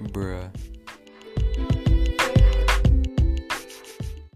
Bruh.